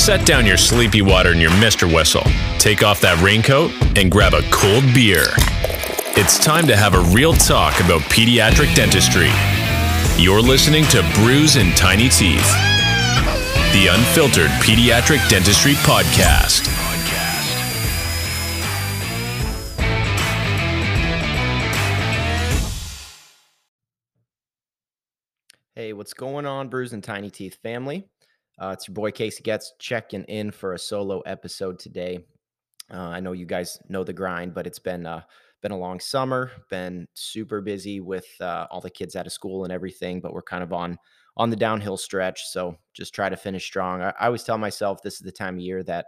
Set down your sleepy water and your Mr. Whistle. Take off that raincoat and grab a cold beer. It's time to have a real talk about pediatric dentistry. You're listening to Brews and Tiny Teeth, the unfiltered pediatric dentistry podcast. Hey, what's going on, Brews and Tiny Teeth family? Uh, it's your boy Casey Getz checking in for a solo episode today. Uh, I know you guys know the grind, but it's been uh, been a long summer, been super busy with uh, all the kids out of school and everything. But we're kind of on on the downhill stretch, so just try to finish strong. I, I always tell myself this is the time of year that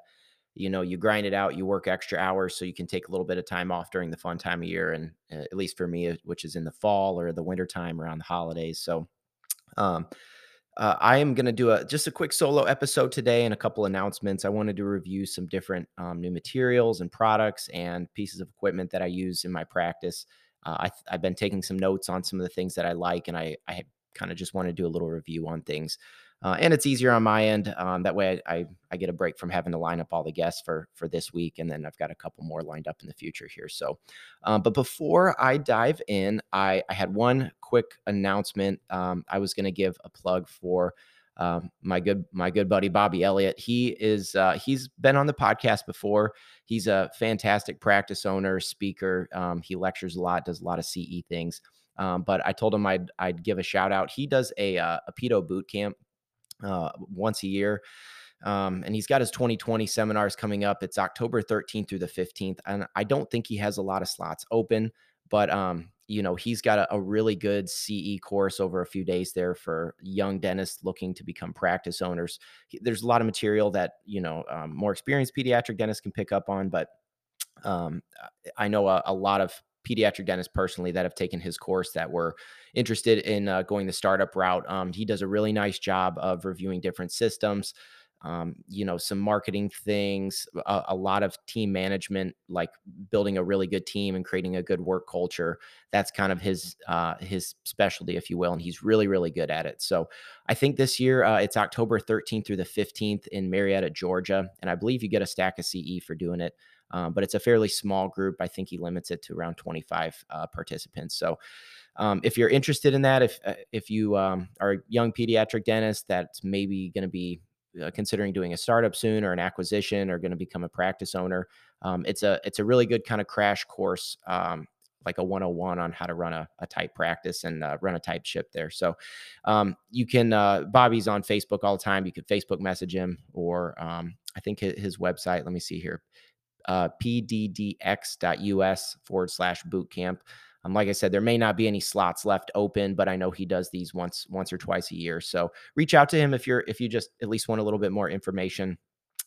you know you grind it out, you work extra hours, so you can take a little bit of time off during the fun time of year, and uh, at least for me, which is in the fall or the winter time around the holidays. So um, uh, I am going to do a just a quick solo episode today and a couple announcements. I wanted to review some different um, new materials and products and pieces of equipment that I use in my practice. Uh, I, have been taking some notes on some of the things that I like, and I, I kind of just want to do a little review on things uh, and it's easier on my end. Um, that way, I, I, I get a break from having to line up all the guests for for this week, and then I've got a couple more lined up in the future here. So, um, but before I dive in, I, I had one quick announcement. Um, I was going to give a plug for. Um, my good my good buddy Bobby Elliott. He is uh, he's been on the podcast before. He's a fantastic practice owner, speaker. Um, he lectures a lot, does a lot of CE things. Um, but I told him I'd I'd give a shout out. He does a uh, a pedo boot camp uh, once a year. Um, and he's got his 2020 seminars coming up. It's October 13th through the 15th. And I don't think he has a lot of slots open, but um, you know, he's got a, a, really good CE course over a few days there for young dentists looking to become practice owners. There's a lot of material that, you know, um, more experienced pediatric dentists can pick up on, but um, I know a, a lot of pediatric dentists personally that have taken his course that were interested in uh, going the startup route. Um, he does a really nice job of reviewing different systems. Um, you know, some marketing things, a, a, lot of team management, like building a really good team and creating a good work culture. That's kind of his uh, his specialty, if you will, and he's really really good at it. So I think this year uh, it's October 13th through the 15th in Marietta, Georgia, and I believe you get a stack of CE for doing it. Um, but it's a fairly small group. I think he limits it to around 25 uh, participants. So um, if you're interested in that, if uh, if you um, are a young pediatric dentist that's maybe going to be uh, considering doing a startup soon or an acquisition or going to become a practice owner, um, it's a it's a really good kind of crash course um, like a 101 on how to run a, a tight practice and uh, run a tight ship there. So um, you can, uh, Bobby's on Facebook all the time. You can Facebook message him or um, I think his, his, website, let me see here, uh, pddx.us forward slash boot camp. Um, like I said, there may not be any slots left open, but I know he does these once once or twice a year. So reach out to him if you're if you just at least want a little bit more information.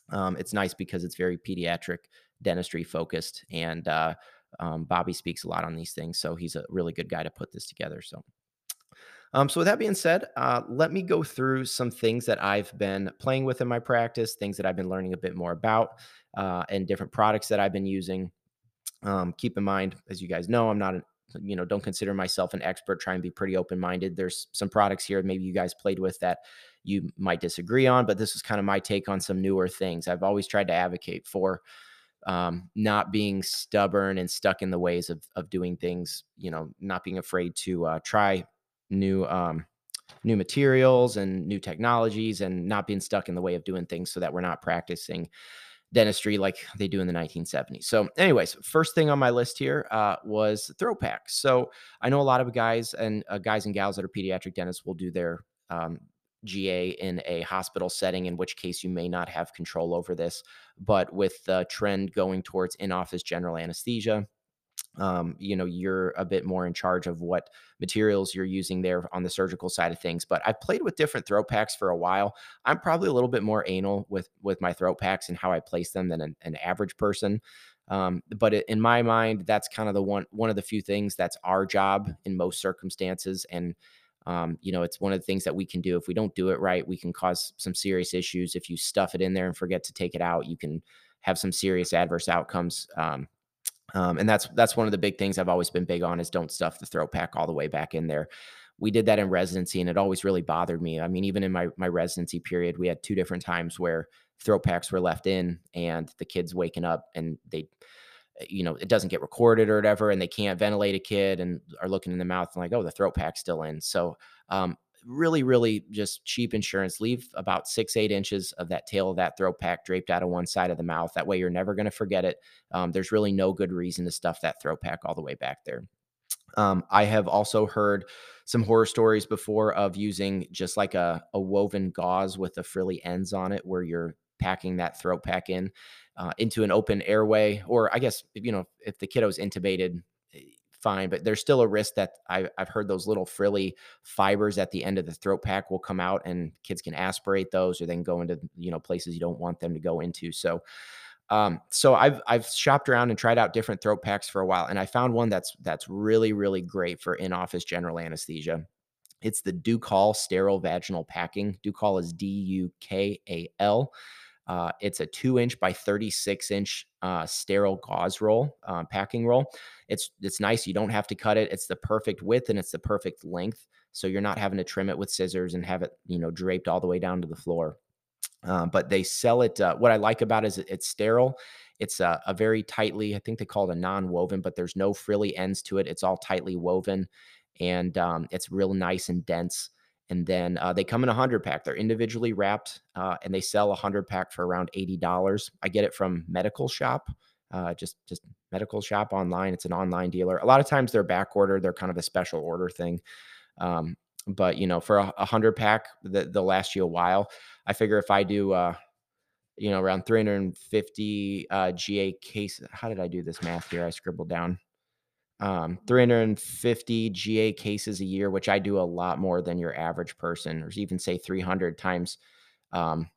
Um, it's nice because it's very pediatric dentistry focused, and uh, um, Bobby speaks a lot on these things, so he's a really good guy to put this together. So. Um, so with that being said, uh, let me go through some things that I've been playing with in my practice, things that I've been learning a bit more about, uh, and different products that I've been using. Um, keep in mind, as you guys know, I'm not an you know don't consider myself an expert try and be pretty open minded there's some products here maybe you guys played with that you might disagree on but this is kind of my take on some newer things. I've always tried to advocate for um, not being stubborn and stuck in the ways of, of doing things you know not being afraid to uh, try new um, new materials and new technologies and not being stuck in the way of doing things so that we're not practicing dentistry like they do in the 1970s. So, anyways, first thing on my list here uh, was throat packs. So, I know a lot of guys and uh, guys and gals that are pediatric dentists will do their um, GA in a hospital setting, in which case you may not have control over this. But with the trend going towards in office general anesthesia, um, you know you're a bit more in charge of what materials you're using there on the surgical side of things but i've played with different throat packs for a while. I'm probably a little bit more anal with with my throat packs and how i place them than an, an average person um, but in my mind that's kind of the one one of the few things that's our job in most circumstances and um, you know it's one of the things that we can do. If we don't do it right we can cause some serious issues. If you stuff it in there and forget to take it out you can have some serious adverse outcomes um, um, and that's that's one of the big things I've always been big on is don't stuff the throat pack all the way back in there. we did that in residency and it always really bothered me. I mean, even in my my residency period, we had two different times where throat packs were left in and the kids waking up and they you know, it doesn't get recorded or whatever, and they can't ventilate a kid and are looking in the mouth and like, oh, the throat pack's still in. So um, really, really just cheap insurance. Leave about six, eight inches of that tail of that throat pack draped out of one side of the mouth. That way, you're never going to forget it. Um, there's really no good reason to stuff that throat pack all the way back there. Um, I have also heard some horror stories before of using just like a, a woven gauze with the frilly ends on it where you're packing that throat pack in uh, into an open airway. Or I guess, you know, if the kiddo's intubated, fine, but there's still a risk that I, have heard those little frilly fibers at the end of the throat pack will come out and kids can aspirate those or then go into, you know, places you don't want them to go into. So, um, so I've I've shopped around and tried out different throat packs for a while, and I found one that's that's really really great for in office general anesthesia. It's the Dukal sterile vaginal packing. Dukal is D U K A L. Uh, it's a two inch by 36 inch uh, sterile gauze roll, uh, packing roll. It's it's nice. You don't have to cut it. It's the perfect width and it's the perfect length. So you're not having to trim it with scissors and have it, you know, draped all the way down to the floor. Um, but they sell it. Uh, what I like about it is it's sterile. It's a, a very tightly, I think they call it a non-woven, but there's no frilly ends to it. It's all tightly woven, and um, it's real nice and dense. And then uh, they come in a hundred pack. They're individually wrapped, uh, and they sell a hundred pack for around eighty dollars. I get it from Medical Shop, uh, just just Medical Shop online. It's an online dealer. A lot of times they're back order. They're kind of a special order thing. Um, but you know, for a, a hundred pack, they'll last you a while. I figure if I do, uh, you know, around 350 uh, GA cases. How did I do this math here? I scribbled down um, 350 GA cases a year, which I do a lot more than your average person, or even say 300 times um,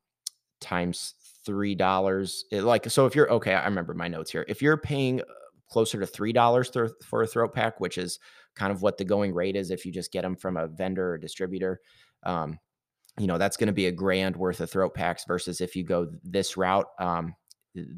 times three dollars. Like so, if you're okay, I remember my notes here. If you're paying uh, closer to three dollars for a throat pack, which is kind of what the going rate is if you just get them from a vendor or distributor. Um, you know that's going to be a grand worth of throat packs versus if you go this route um,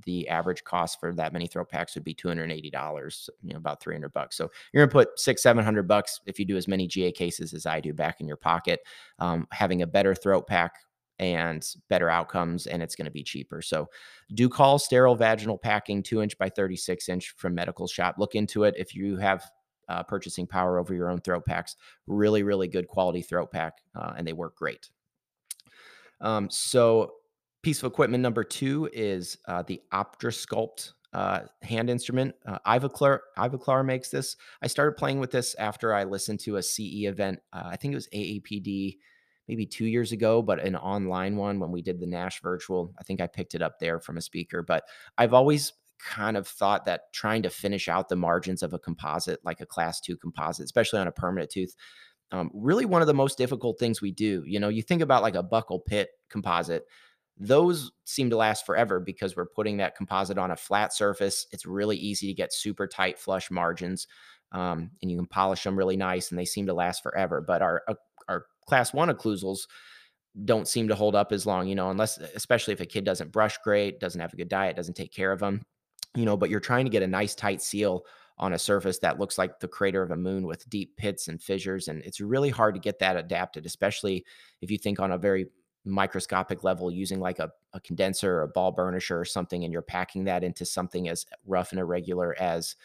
the average cost for that many throat packs would be $280 you know about 300 bucks. So you're gonna put six 700 bucks if you do as many ga cases as i do back in your pocket um, having a better throat pack and better outcomes and it's going to be cheaper. So Dukal sterile vaginal packing 2 inch by 36 inch from medical shop. Look into it. If you have uh, purchasing power over your own throat packs really really good quality throat pack uh, and they work great. Um, so piece of equipment number two is uh, the Optrasculpt uh, hand instrument. Uh, Ivoclar, Ivoclar makes this. I started playing with this after I listened to a CE event. Uh, I think it was AAPD maybe two years ago, but an online one when we did the Nash virtual. I think I picked it up there from a speaker. But I've always kind of thought that trying to finish out the margins of a composite, like a class two composite, especially on a permanent tooth, um, really one of the most difficult things we do. You know, you think about like a buccal pit composite those seem to last forever because we're putting that composite on a flat surface. It's really easy to get super tight flush margins, um, and you can polish them really nice, and they seem to last forever. But our uh, our class one occlusals don't seem to hold up as long, you know, unless especially if a kid doesn't brush great, doesn't have a good diet, doesn't take care of them, you know. But you're trying to get a nice tight seal on a surface that looks like the crater of a moon with deep pits and fissures, and it's really hard to get that adapted, especially if you think on a very microscopic level using like a, a condenser or a ball burnisher or something and you're packing that into something as rough and irregular as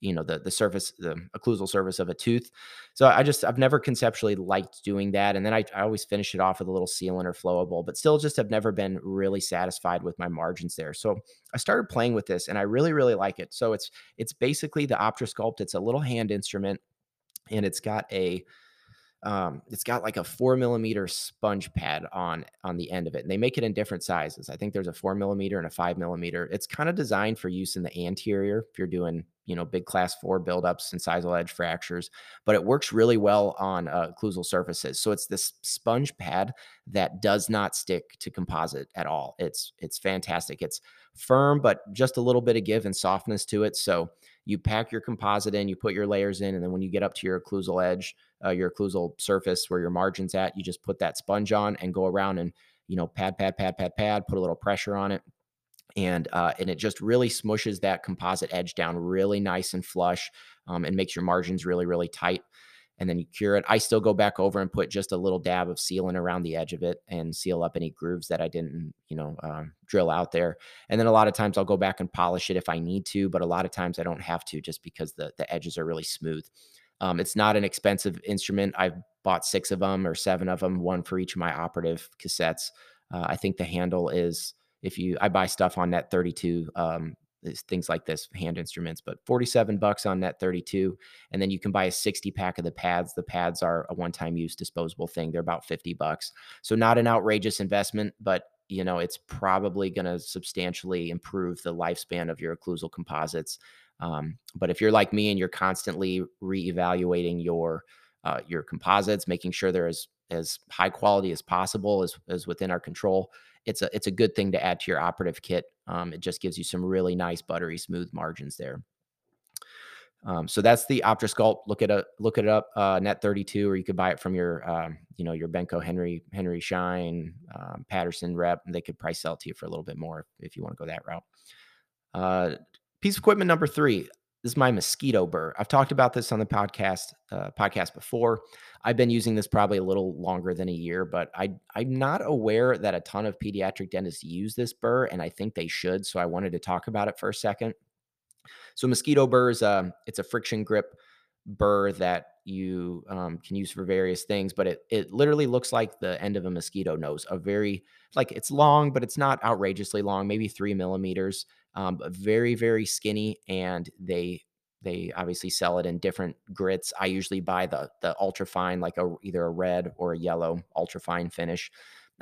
you know the the surface the occlusal surface of a tooth. So i just i've never conceptually liked doing that and then i, I always finish it off with a little sealant or flowable but still just have never been really satisfied with my margins there. So i started playing with this and i really really like it. So it's it's basically the Optrasculpt it's a little hand instrument and it's got a um, it's got like a four millimeter sponge pad on on the end of it and they make it in different sizes. I think there's a four millimeter and a five millimeter. It's kind of designed for use in the anterior if you're doing you know big class four buildups and incisal edge fractures but it works really well on uh, occlusal surfaces. So it's this sponge pad that does not stick to composite at all. It's it's fantastic. It's firm but just a little bit of give and softness to it. So you pack your composite in, you put your layers in, and then when you get up to your occlusal edge, uh, your occlusal surface where your margin's at, you just put that sponge on and go around and you know pad, pad, pad, pad, pad, put a little pressure on it, and uh, and it just really smushes that composite edge down really nice and flush, um, and makes your margins really really tight. and then you cure it. I still go back over and put just a little dab of sealant around the edge of it and seal up any grooves that I didn't, you know, um, drill out there. And then a lot of times I'll go back and polish it if I need to, but a lot of times I don't have to just because the the edges are really smooth. Um, it's not an expensive instrument. I've bought six of them or seven of them, one for each of my operative cassettes. Uh, I think the handle is if you I buy stuff on Net 32 um, things like this hand instruments but 47 bucks on net 32 and then you can buy a 60 pack of the pads the pads are a one-time use disposable thing they're about 50 bucks so not an outrageous investment but you know it's probably going to substantially improve the lifespan of your occlusal composites um, but if you're like me and you're constantly reevaluating your uh, your composites making sure they're as as high quality as possible as, as within our control it's a it's a good thing to add to your operative kit. Um, it just gives you some really nice buttery smooth margins there. Um, so that's the Optrasculpt. Look at a look it up. Uh, Net 32, or you could buy it from your um, you know your Benco Henry Henry Schein um, Patterson rep. They could price sell to you for a little bit more if, if you want to go that route. Uh, piece of equipment number three. Is my mosquito burr. I've talked about this on the podcast uh, podcast before. I've been using this probably a little longer than a year, but I I'm not aware that a ton of pediatric dentists use this burr, and I think they should. So I wanted to talk about it for a second. So mosquito burr is a um, it's a friction grip burr that you um, can use for various things, but it it literally looks like the end of a mosquito nose. A very like it's long, but it's not outrageously long, maybe three millimeters um, but very very skinny and they they obviously sell it in different grits. I usually buy the the ultra fine like a either a red or a yellow ultra fine finish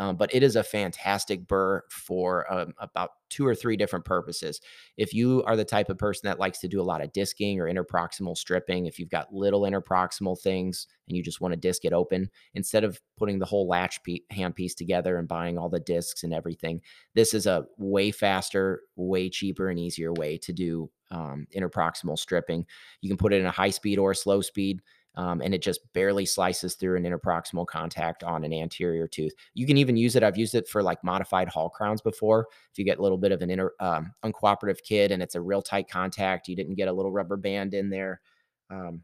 um, but it is a fantastic burr for um, about two or three different purposes. If you are the type of person that likes to do a lot of disking or interproximal stripping, if you've got little interproximal things and you just want to disc it open, instead of putting the whole latch pe- handpiece together and buying all the discs and everything, this is a way faster, way cheaper, and easier way to do um, interproximal stripping. You can put it in a high speed or a slow speed um, and it just barely slices through an interproximal contact on an anterior tooth. You can even use it. I've used it for like modified Hall crowns before. If you get a little bit of an um, uncooperative kid and it's a real tight contact, you didn't get a little rubber band in there, um,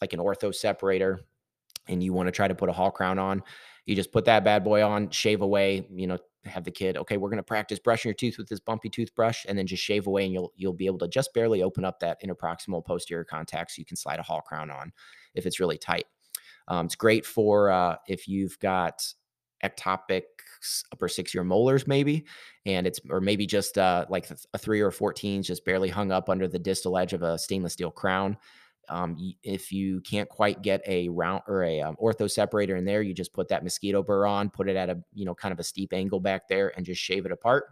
like an ortho separator, and you want to try to put a Hall crown on, you just put that bad boy on, shave away, you know, have the kid, okay, we're going to practice brushing your teeth with this bumpy toothbrush and then just shave away and you'll you'll be able to just barely open up that interproximal posterior contact so you can slide a Hall crown on if it's really tight. Um, it's great for uh, if you've got ectopic upper six year molars maybe and it's or maybe just uh, like a three or 14 just barely hung up under the distal edge of a stainless steel crown um, if you can't quite get a round or a um, ortho separator in there you just put that mosquito burr on put it at a you know kind of a steep angle back there and just shave it apart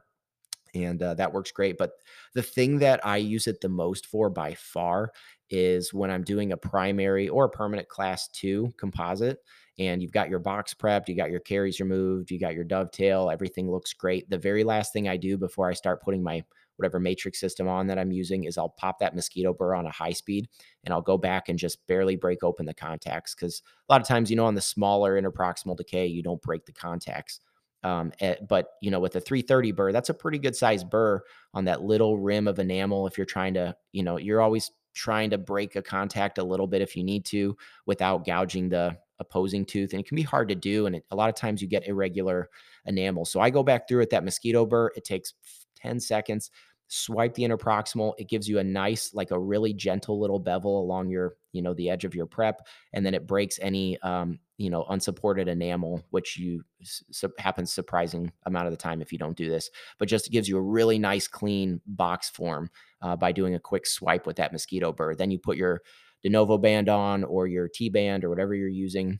and uh, that works great but the thing that i use it the most for by far is when I'm doing a primary or a permanent class two composite and you've got your box prepped, you got your caries removed, you got your dovetail, everything looks great. The very last thing I do before I start putting my whatever matrix system on that I'm using is I'll pop that mosquito burr on a high speed and I'll go back and just barely break open the contacts because a lot of times, you know, on the smaller interproximal decay, you don't break the contacts. Um, at, eh, but you know, with a 330 burr, that's a pretty good size burr on that little rim of enamel. If you're trying to, you know, you're always trying to break a contact a little bit if you need to without gouging the opposing tooth. And it can be hard to do. And it, a lot of times you get irregular enamel. So I go back through with that mosquito burr. It takes 10 seconds. Swipe the interproximal. It gives you a nice, like a really gentle little bevel along your, you know, the edge of your prep. And then it breaks any, um, you know, unsupported enamel, which you su- happens surprising amount of the time if you don't do this, but just gives you a really nice, clean box form uh, by doing a quick swipe with that mosquito burr. Then you put your de novo band on or your T band or whatever you're using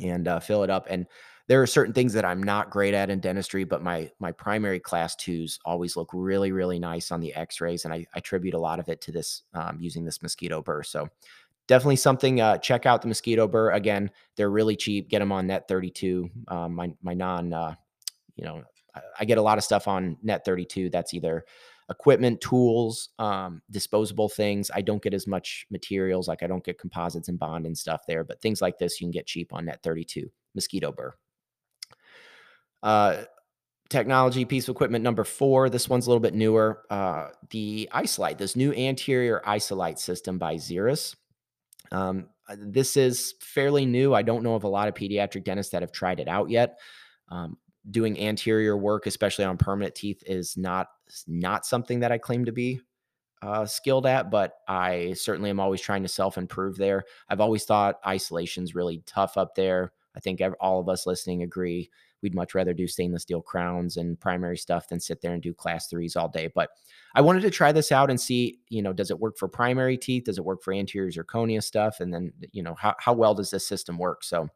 and uh, fill it up. And there are certain things that I'm not great at in dentistry, but my my primary class twos always look really really nice on the X-rays, and I, I attribute a lot of it to this um, using this mosquito burr. So definitely something. Uh, check out the mosquito burr again. They're really cheap. Get them on Net 32. Um, my my non, uh, you know, I, I get a lot of stuff on Net 32. That's either equipment, tools, um, disposable things. I don't get as much materials, like I don't get composites and bond and stuff there, but things like this you can get cheap on Net 32. Mosquito burr. Uh, technology piece of equipment number four. This one's a little bit newer. Uh, the Isolite, this new anterior Isolite system by Zyris. Um, this is fairly new. I don't know of a lot of pediatric dentists that have tried it out yet. Um, doing anterior work, especially on permanent teeth, is not not something that I claim to be uh, skilled at, but I certainly am always trying to self improve there. I've always thought isolation's really tough up there. I think all of us listening agree. We'd much rather do stainless steel crowns and primary stuff than sit there and do class threes all day. But I wanted to try this out and see, you know, does it work for primary teeth? Does it work for anterior zirconia stuff? And then, you know, how, how well does this system work? So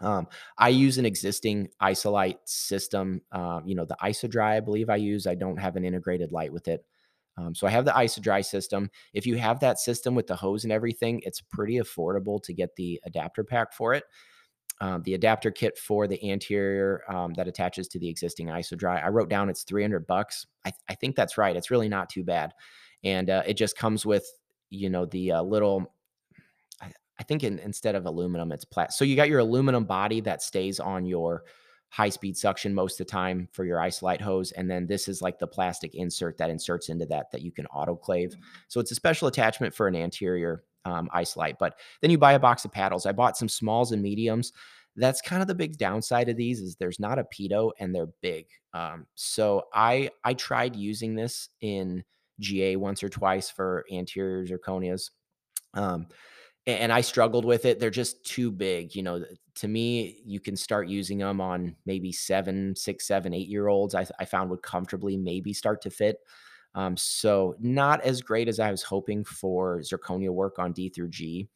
um, I use an existing Isolite system. Um, you know, the IsoDry, I believe I use. I don't have an integrated light with it. Um, so I have the IsoDry system. If you have that system with the hose and everything, it's pretty affordable to get the adapter pack for it. Um, the adapter kit for the anterior um, that attaches to the existing IsoDry. I wrote down it's 300 bucks. I, I think that's right. It's really not too bad. And uh, it just comes with, you know, the uh, little, I, I think in, instead of aluminum, it's plastic. So you got your aluminum body that stays on your high speed suction most of the time for your Isolite hose. And then this is like the plastic insert that inserts into that that you can autoclave. Mm. So it's a special attachment for an anterior um, Isolite. But then you buy a box of paddles. I bought some smalls and mediums. That's kind of the big downside of these is there's not a pitot and they're big. Um, so I I tried using this in GA once or twice for anterior zirconias. Um, and I struggled with it. They're just too big. You know, to me, you can start using them on maybe seven, six, seven, eight year olds. I, I found would comfortably maybe start to fit. Um, so not as great as I was hoping for zirconia work on D through G.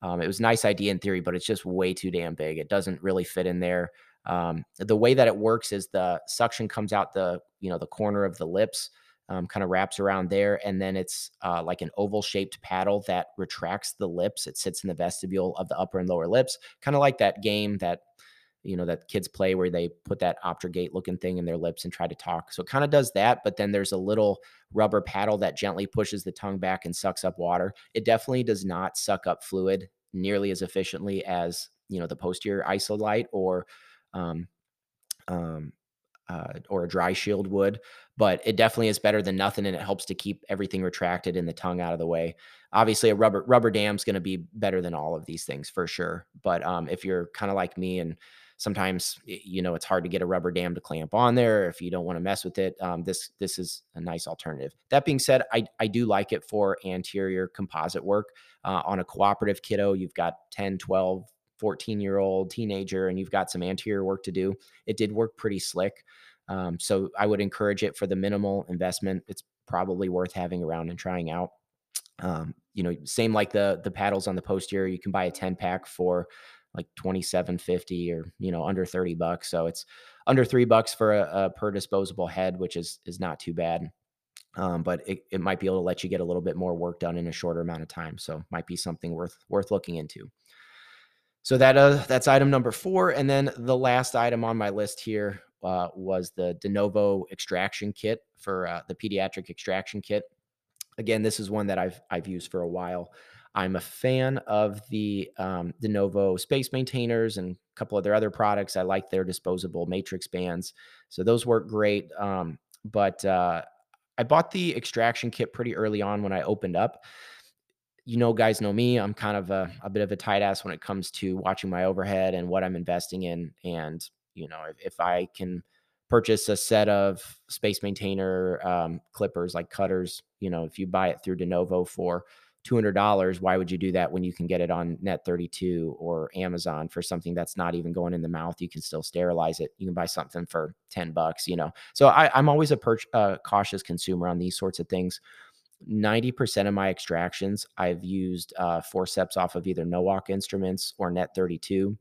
Um, it was a nice idea in theory, but it's just way too damn big. It doesn't really fit in there. Um, the way that it works is the suction comes out the you know the corner of the lips um, kind of wraps around there. And then it's uh, like an oval shaped paddle that retracts the lips. It sits in the vestibule of the upper and lower lips, kind of like that game that, you know, that kids play where they put that OptraGate looking thing in their lips and try to talk. So it kind of does that. But then there's a little rubber paddle that gently pushes the tongue back and sucks up water. It definitely does not suck up fluid nearly as efficiently as, you know, the posterior Isolite or, um, um, uh, or a dry shield would, but it definitely is better than nothing, and it helps to keep everything retracted and the tongue out of the way. Obviously, a rubber rubber dam is going to be better than all of these things for sure. But um, if you're kind of like me and sometimes you know it's hard to get a rubber dam to clamp on there if you don't want to mess with it um, this this is a nice alternative that being said i i do like it for anterior composite work uh, on a cooperative kiddo you've got 10 12 14 year old teenager and you've got some anterior work to do, it did work pretty slick. Um, so I would encourage it for the minimal investment. It's probably worth having around and trying out. Um, you know, same like the the paddles on the posterior, you can buy a 10 pack for like 2750 or you know under 30 bucks. So it's under three bucks for a, a per disposable head, which is is not too bad. Um, but it, it might be able to let you get a little bit more work done in a shorter amount of time. So might be something worth worth looking into. So that uh, that's item number four, and then the last item on my list here uh, was the de novo extraction kit for uh, the pediatric extraction kit. Again, this is one that I've I've used for a while. I'm a fan of the um, de novo space maintainers and a couple of their other products. I like their disposable matrix bands, so those work great. Um, but uh, I bought the extraction kit pretty early on when I opened up you know, guys know me. I'm kind of a, a bit of a tight ass when it comes to watching my overhead and what I'm investing in. And, you know, if, if I can purchase a set of space maintainer um, clippers like cutters, you know, if you buy it through de novo for $200, why would you do that when you can get it on net 32 or Amazon for something that's not even going in the mouth? You can still sterilize it. You can buy something for 10 bucks, you know? So I, am always a per, uh, cautious consumer on these sorts of things. 90% of my extractions, I've used uh, forceps off of either Nowak instruments or Net 32.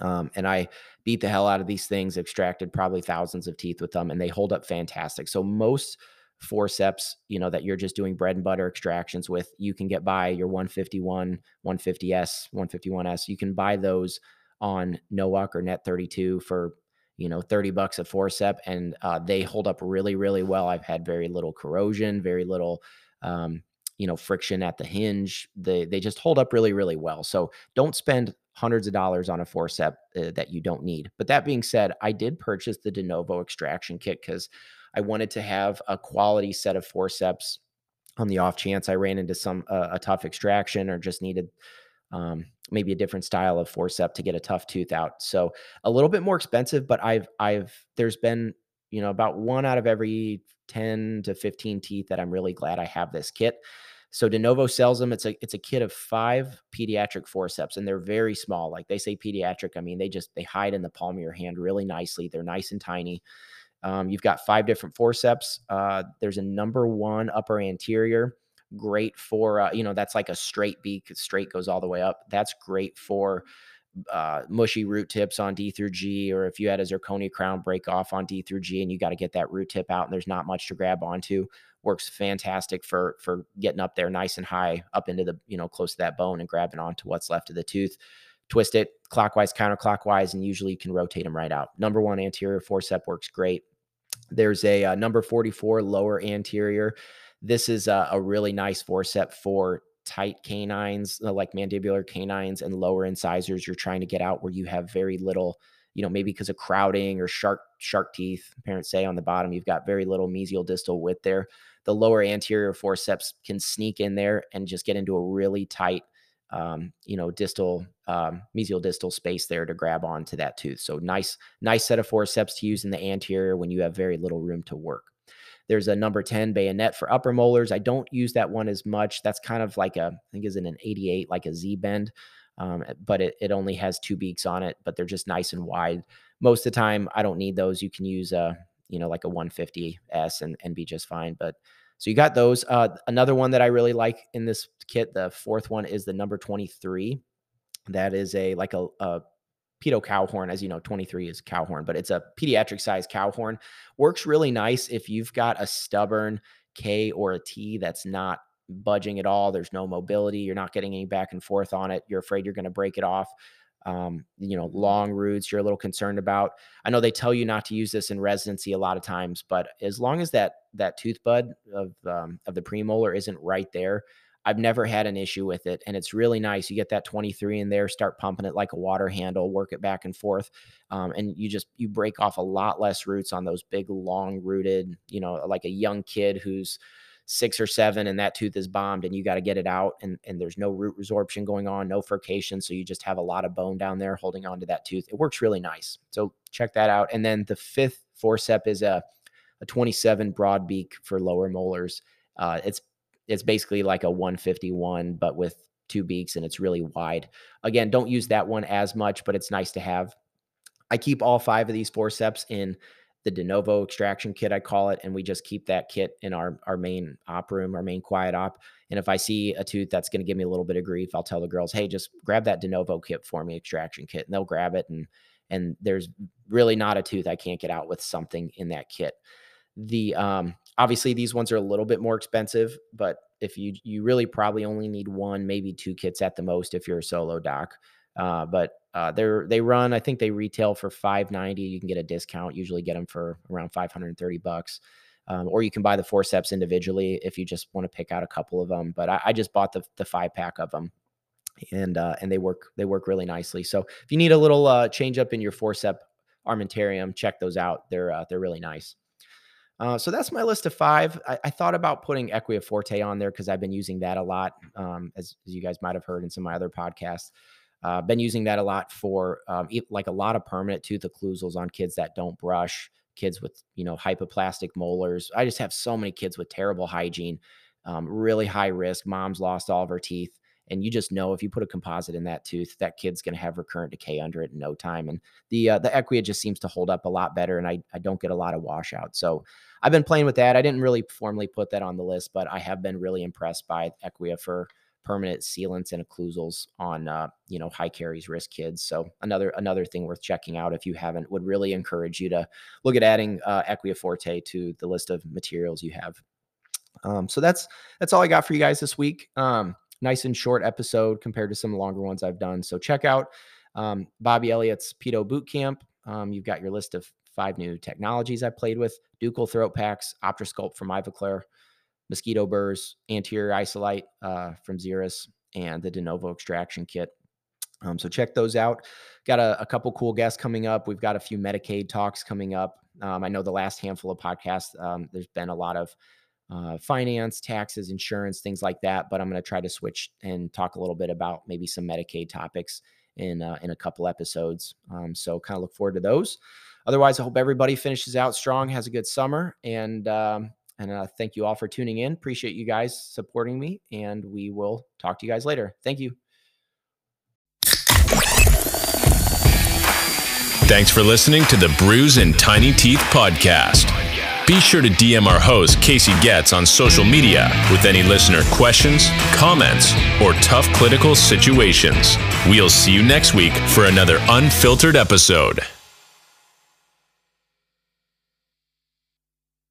Um, and I beat the hell out of these things, extracted probably thousands of teeth with them, and they hold up fantastic. So most forceps, you know, that you're just doing bread and butter extractions with, you can get by your 151, 150S, 151S. You can buy those on Nowak or Net 32 for you know 30 bucks a forcep and uh, they hold up really really well. I've had very little corrosion very little um, you know friction at the hinge. They they just hold up really really well. So don't spend hundreds of dollars on a forcep uh, that you don't need. But that being said i did purchase the de novo extraction kit because i wanted to have a quality set of forceps on the off chance i ran into some uh, a tough extraction or just needed um, maybe a different style of forcep to get a tough tooth out. So a little bit more expensive, but I've I've there's been you know about one out of every 10 to 15 teeth that I'm really glad I have this kit. So DeNovo sells them. It's a it's a kit of five pediatric forceps, and they're very small. Like they say pediatric, I mean they just they hide in the palm of your hand really nicely. They're nice and tiny. Um, you've got five different forceps. Uh, there's a number one upper anterior, great for uh, you know that's like a straight beak. Straight goes all the way up. That's great for uh, mushy root tips on D through G, or if you had a zirconia crown break off on D through G and you got to get that root tip out and there's not much to grab onto, works fantastic for for getting up there nice and high up into the you know close to that bone and grabbing onto what's left of the tooth. Twist it clockwise, counterclockwise, and usually you can rotate them right out. Number one anterior forcep works great. There's a, a uh, number 44 lower anterior. This is a, a really nice forcep for tight canines, uh, like mandibular canines and lower incisors you're trying to get out where you have very little, you know, maybe because of crowding or shark shark teeth, parents say on the bottom, you've got very little mesial distal width there. The lower anterior forceps can sneak in there and just get into a really tight, um, you know, distal, um, mesial distal space there to grab onto that tooth. So nice, nice set of forceps to use in the anterior when you have very little room to work. There's a number 10 bayonet for upper molars. I don't use that one as much. That's kind of like a, I think is in an 88, like a Z bend. Um, but it, it only has two beaks on it, but they're just nice and wide. Most of the time, I don't need those. You can use a, you know, like a 150S and, and be just fine. But so you got those. Uh, another one that I really like in this kit, the fourth one is the number 23. That is a like a, a pedo cow horn. As you know, 23 is cow horn, but it's a pediatric size cow horn. Works really nice if you've got a stubborn K or a T that's not budging at all. There's no mobility. You're not getting any back and forth on it. You're afraid you're going to break it off. Um, you know, long roots you're a little concerned about. I know they tell you not to use this in residency a lot of times, but as long as that that tooth bud of um, of the premolar isn't right there, I've never had an issue with it. And it's really nice. You get that 23 in there, start pumping it like a water handle, work it back and forth. Um, and you just, you break off a lot less roots on those big, long rooted, you know, like a young kid who's six or seven and that tooth is bombed and you got to get it out. And, and there's no root resorption going on, no furcation. So you just have a lot of bone down there holding on to that tooth. It works really nice. So check that out. And then the fifth forcep is a, a 27 broad beak for lower molars. Uh, it's it's basically like a 151, but with two beaks and it's really wide. Again, don't use that one as much, but it's nice to have. I keep all five of these forceps in the DeNovo extraction kit, I call it, and we just keep that kit in our our main op room, our main quiet op. And if I see a tooth that's going to give me a little bit of grief, I'll tell the girls, "Hey, just grab that DeNovo kit for me, extraction kit," and they'll grab it. And and there's really not a tooth I can't get out with something in that kit. The um, obviously these ones are a little bit more expensive, but if you you really probably only need one, maybe two kits at the most if you're a solo doc. Uh, but uh, they're they run. I think they retail for five ninety. You can get a discount. Usually get them for around five hundred and thirty bucks. Um, or you can buy the forceps individually if you just want to pick out a couple of them. But I, I just bought the the five pack of them, and uh, and they work they work really nicely. So if you need a little uh, change up in your forcep armamentarium, check those out. They're uh, they're really nice. Uh, so that's my list of five. I, I thought about putting Equia Forte on there because I've been using that a lot, um, as, as, you guys might have heard in some of my other podcasts. Uh, been using that a lot for um, like a lot of permanent tooth occlusals on kids that don't brush, kids with you know hypoplastic molars. I just have so many kids with terrible hygiene, um, really high risk. Mom's lost all of her teeth and you just know if you put a composite in that tooth, that kid's going to have recurrent decay under it in no time. And the uh, the Equia just seems to hold up a lot better, and I I don't get a lot of washout. So I've been playing with that. I didn't really formally put that on the list, but I have been really impressed by Equia for permanent sealants and occlusals on uh, you know high caries risk kids. So another another thing worth checking out if you haven't would really encourage you to look at adding uh, Equia Forte to the list of materials you have. Um, so that's that's all I got for you guys this week. Um, nice and short episode compared to some longer ones I've done. So check out um, Bobby Elliott's Pedo Boot Camp. Um, you've got your list of five new technologies I played with: Dukal throat packs, Optrasculpt from Ivoclar, mosquito burrs, anterior isolite uh, from Zyris, and the DeNovo extraction kit. Um, so check those out. Got a, a, couple cool guests coming up. We've got a few Medicaid talks coming up. Um, I know the last handful of podcasts, um, there's been a lot of uh, finance, taxes, insurance, things like that. But I'm going to try to switch and talk a little bit about maybe some Medicaid topics in uh, in a couple episodes. Um, so kind of look forward to those. Otherwise, I hope everybody finishes out strong, has a good summer, and um, and uh, thank you all for tuning in. Appreciate you guys supporting me, and we will talk to you guys later. Thank you. Thanks for listening to the Brews and Tiny Teeth podcast. Be sure to DM our host, Casey Getz, on social media with any listener questions, comments, or tough political situations. We'll see you next week for another unfiltered episode.